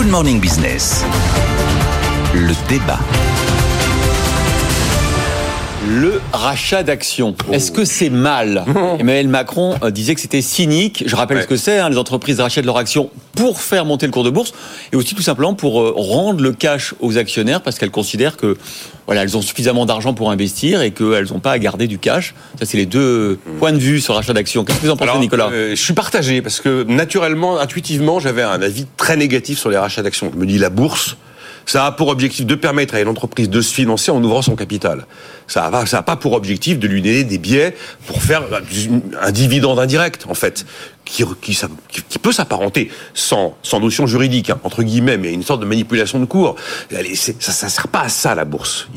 Good Morning Business. Le débat. Le rachat d'actions, est-ce que c'est mal Emmanuel Macron euh, disait que c'était cynique. Je rappelle Ouais. ce que c'est. hein, les entreprises rachètent leurs actions pour faire monter le cours de bourse et aussi tout simplement pour euh, rendre le cash aux actionnaires parce qu'elles considèrent que voilà, elles ont suffisamment d'argent pour investir et qu'elles n'ont pas à garder du cash. Ça, c'est les deux points de vue sur le rachat d'actions. Qu'est-ce que vous en pensez, Alors, Nicolas euh, Je suis partagé parce que naturellement, intuitivement, j'avais un avis très négatif sur les rachats d'actions. Je me dis la bourse, ça a pour objectif de permettre à une entreprise de se financer en ouvrant son capital. Ça n'a ça pas pour objectif de lui donner des biais pour faire un dividende indirect, en fait, qui, peut s'apparenter sans, sans notion juridique, hein, entre guillemets, mais une sorte de manipulation de cours. Ça ne sert pas à ça, la bourse,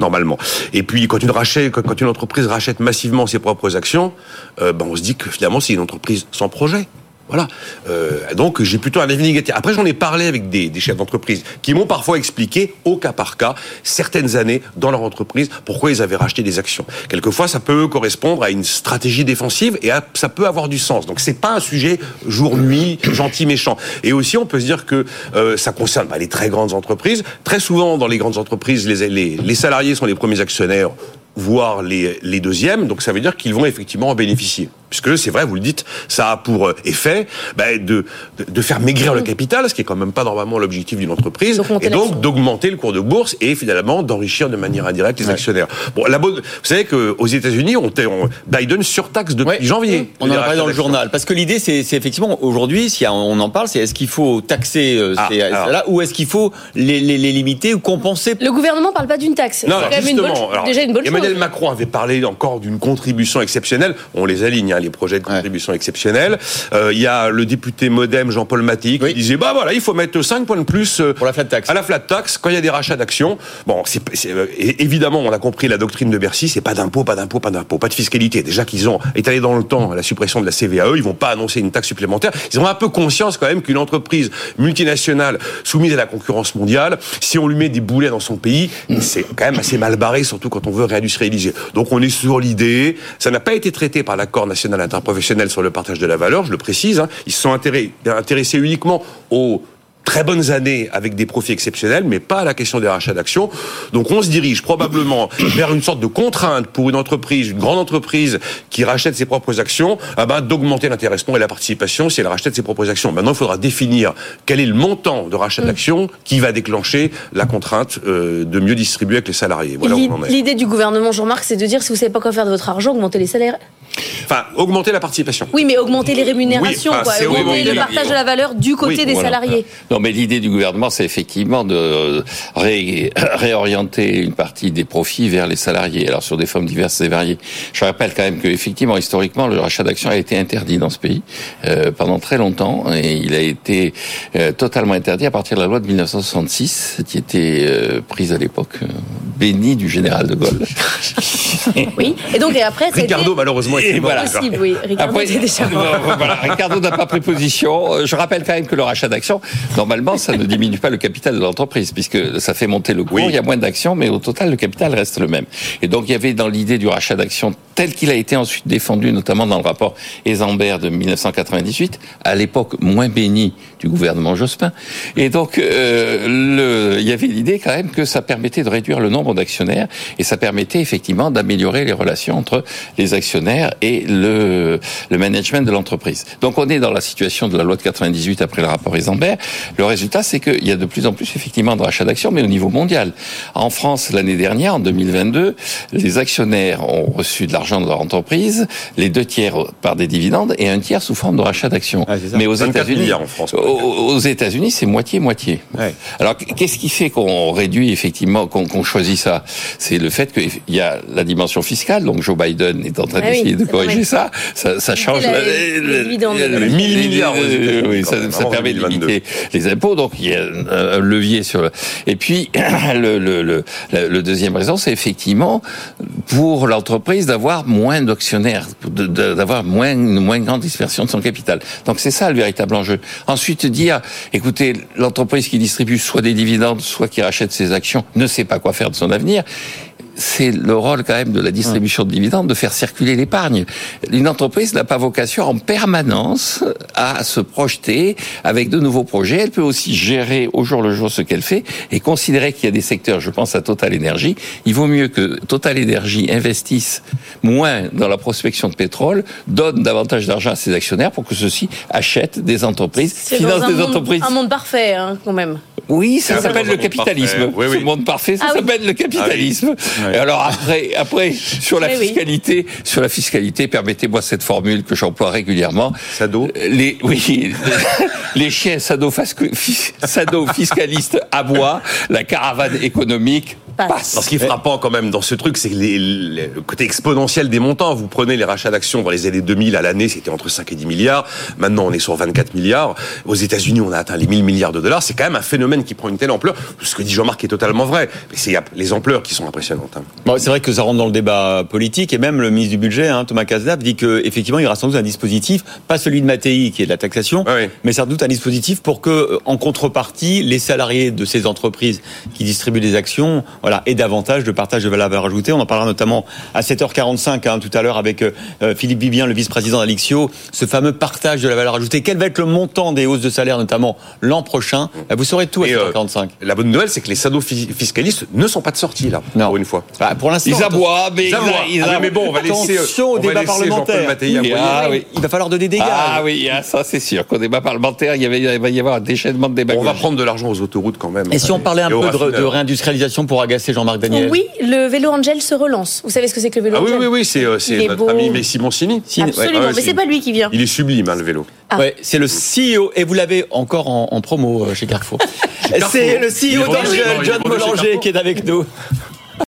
normalement. Et puis, quand une, quand une entreprise rachète massivement ses propres actions, euh, ben, on se dit que finalement, c'est une entreprise sans projet. Voilà. Euh, donc j'ai plutôt un avis négatif. Après j'en ai parlé avec des, des chefs d'entreprise qui m'ont parfois expliqué au cas par cas certaines années dans leur entreprise pourquoi ils avaient racheté des actions. Quelquefois ça peut correspondre à une stratégie défensive et à- ça peut avoir du sens. Donc c'est pas un sujet jour nuit gentil méchant. Et aussi on peut se dire que euh, ça concerne les très grandes entreprises. Très souvent dans les grandes entreprises les, les, les salariés sont les premiers actionnaires voire les, les deuxièmes, donc ça veut dire qu'ils vont effectivement en bénéficier. Puisque c'est vrai, vous le dites, ça a pour euh, effet bah, de, de, de faire maigrir le capital, ce qui est quand même pas normalement l'objectif d'une entreprise, Donc, et donc d'augmenter le cours de bourse et finalement d'enrichir de manière indirecte les actionnaires. Bon, la bonne, vous savez qu'aux États-Unis, on, on- Biden surtaxe depuis Ouais. janvier. On en a parlé dans le journal. Parce que l'idée, c'est effectivement, aujourd'hui, si on en parle, c'est est-ce qu'il faut taxer euh, Ah, ces- alors. cela ou est-ce qu'il faut les, les- les limiter ou compenser? Le gouvernement parle pas d'une taxe. C'est Non, quand alors, même une bonne, justement, alors, déjà une bonne Emmanuel chose. Macron avait parlé encore d'une contribution exceptionnelle. On les aligne, hein, les projets de Ouais. contribution exceptionnelle. Euh, Il y a le député MoDem Jean-Paul Maty qui disait bah voilà, il faut mettre 5 points de plus euh, pour la flat tax à la flat tax quand il y a des rachats d'actions. Bon, c'est, c'est, euh, évidemment, on a compris la doctrine de Bercy, c'est pas d'impôt, pas d'impôt, pas d'impôt, pas de fiscalité. Déjà qu'ils ont étalé dans le temps la suppression de la CVAE, ils vont pas annoncer une taxe supplémentaire. Ils ont un peu conscience quand même qu'une entreprise multinationale soumise à la concurrence mondiale, si on lui met des boulets dans son pays, c'est quand même assez mal barré, surtout quand on veut réindustrialiser. Donc on est sur l'idée. Ça n'a pas été traité par l'accord national interprofessionnel sur le partage de la valeur, je le précise. hein. Ils se sont intéressés, uniquement aux très bonnes années avec des profits exceptionnels, mais pas à la question des rachats d'actions. Donc on se dirige probablement vers une sorte de contrainte pour une entreprise, une grande entreprise qui rachète ses propres actions, ah ben, d'augmenter l'intéressement et la participation si elle rachète ses propres actions. Maintenant, il faudra définir quel est le montant de rachat d'actions qui va déclencher la contrainte euh, de mieux distribuer avec les salariés. Voilà. L'idée du gouvernement, Jean-Marc, c'est de dire si vous savez pas quoi faire de votre argent, augmentez les salaires. Enfin, augmenter la participation. Oui, mais augmenter les rémunérations, Oui, quoi. augmenter oui, oui, le oui, partage de la valeur du côté Oui, des Voilà. salariés. Non, mais l'idée du gouvernement, c'est effectivement de ré- réorienter une partie des profits vers les salariés. Alors sur des formes diverses et variées. Je rappelle quand même que effectivement, historiquement, le rachat d'actions a été interdit dans ce pays euh, pendant très longtemps, et il a été euh, totalement interdit à partir de la loi de 1966, qui était euh, prise à l'époque euh, bénie du général de Gaulle. Oui. Et donc, et après, Ricardo, malheureusement, Voilà. possible, oui. Ricardo Après, était déjà mort. voilà, Ricardo n'a pas pris position. Euh, Je rappelle quand même que le rachat d'actions, normalement, ça ne diminue pas le capital de l'entreprise, puisque ça fait monter le cours, Oui. il y a moins d'actions, mais au total, le capital reste le même. Et donc, il y avait dans l'idée du rachat d'actions, tel qu'il a été ensuite défendu, notamment dans le rapport Esambert de 1998, à l'époque moins béni du gouvernement Jospin. Et donc, euh, il y avait l'idée quand même que ça permettait de réduire le nombre d'actionnaires, et ça permettait effectivement d'améliorer les relations entre les actionnaires et le, le management de l'entreprise. Donc on est dans la situation de la loi de 98 après le rapport Isambert. Le résultat, c'est qu'il y a de plus en plus effectivement de rachats d'actions, mais au niveau mondial. En France, l'année dernière, en 2022, les actionnaires ont reçu de l'argent de leur entreprise, les deux tiers par des dividendes et un tiers sous forme de rachat d'actions. Ah, mais aux 24 États-Unis, en France. aux, aux États-Unis, c'est moitié-moitié. Ouais. Alors, qu'est-ce qui fait qu'on réduit effectivement, qu'on qu'on choisit ça? C'est le fait qu'il y a la dimension fiscale. Donc, Joe Biden est en train Ah oui, d'essayer de ça corriger ça. Ça, ça change. la- la- les la- dividendes. la- Les mille milliards aux États-Unis, oui, ça, ça permet de 2022. limiter les impôts. Donc, il y a un, levier sur le. Et puis, le, le, le, la- le deuxième raison, c'est effectivement pour l'entreprise d'avoir moins d'actionnaires, d'avoir moins une moins grande dispersion de son capital. Donc, c'est ça le véritable enjeu. Ensuite, dire, écoutez, l'entreprise qui distribue soit des dividendes, soit qui rachète ses actions, ne sait pas quoi faire de son avenir c'est le rôle quand même de la distribution de dividendes de faire circuler l'épargne. Une entreprise n'a pas vocation en permanence à se projeter avec de nouveaux projets. Elle peut aussi gérer au jour le jour ce qu'elle fait et considérer qu'il y a des secteurs, je pense à Total Energy, il vaut mieux que Total Energy investisse moins dans la prospection de pétrole, donne davantage d'argent à ses actionnaires pour que ceux-ci achètent des entreprises, financent des monde- entreprises. Un monde parfait, hein, quand même. Oui, ça Ah, s'appelle le capitalisme. Oui, oui. Ce monde parfait, ça Ah oui. s'appelle le capitalisme. Ah Et alors après, après sur la Eh oui. fiscalité, sur la fiscalité, permettez-moi cette formule que j'emploie régulièrement. Sado Les, oui, les chiens sado fiscalistes aboient, la caravane économique Passe. Alors, ce qui est frappant quand même dans ce truc, c'est que les- les- le côté exponentiel des montants. Vous prenez les rachats d'actions dans les années 2000 à l'année, c'était entre 5 et 10 milliards. Maintenant, on est sur 24 milliards. Aux États-Unis, on a atteint les 1000 milliards de dollars. C'est quand même un phénomène qui prend une telle ampleur. Ce que dit Jean-Marc est totalement vrai. Mais c'est les ampleurs qui sont impressionnantes. hein. Bon, c'est vrai que ça rentre dans le débat politique et même le ministre du budget, hein, Thomas Cazenave, dit que effectivement il y aura sans doute un dispositif, pas celui de Mattei qui est de la taxation, Ah oui. mais sans doute un dispositif pour que, euh, en contrepartie, les salariés de ces entreprises qui distribuent des actions, voilà, aient davantage de partage de valeur ajoutée. On en parlera notamment à 7h45 hein, tout à l'heure avec euh, euh, Philippe Vivien, le vice-président d'Alixio, ce fameux partage de la valeur ajoutée. Quel va être le montant des hausses de salaire, notamment l'an prochain? Euh, Vous saurez tout à Et, euh, 7h45. La bonne nouvelle, c'est que les sados fi- fiscalistes ne sont pas de sortie, là, Non. pour une fois. Bah, pour l'instant, Ils aboient, mais ils, Ils aboient. ils Ah oui, aboient. mais bon, on va laisser, euh, Attention au on va débat parlementaire. Ah oui. Il va falloir donner des gages. Ah oui, ah, ça c'est sûr. Qu'au débat parlementaire, il, y avait, il va y avoir un déchaînement de débat. On va prendre de l'argent aux autoroutes quand même. Et si on parlait un Et peu de, réindustrialisation pour agacer Jean-Marc Daniel Oui, le vélo Angel se relance. Vous savez ce que c'est que le vélo Ah oui, Angel oui, oui, c'est euh, c'est est notre beau. ami Messi Moncini. Si- ouais. Absolument, ouais, mais c'est- pas lui qui vient. Il est sublime, hein, le vélo. Ah. Ouais, c'est le CEO, et vous l'avez encore en, en promo euh, chez Carrefour. C'est le CEO d'Angel, est John Carrefour. qui est avec nous.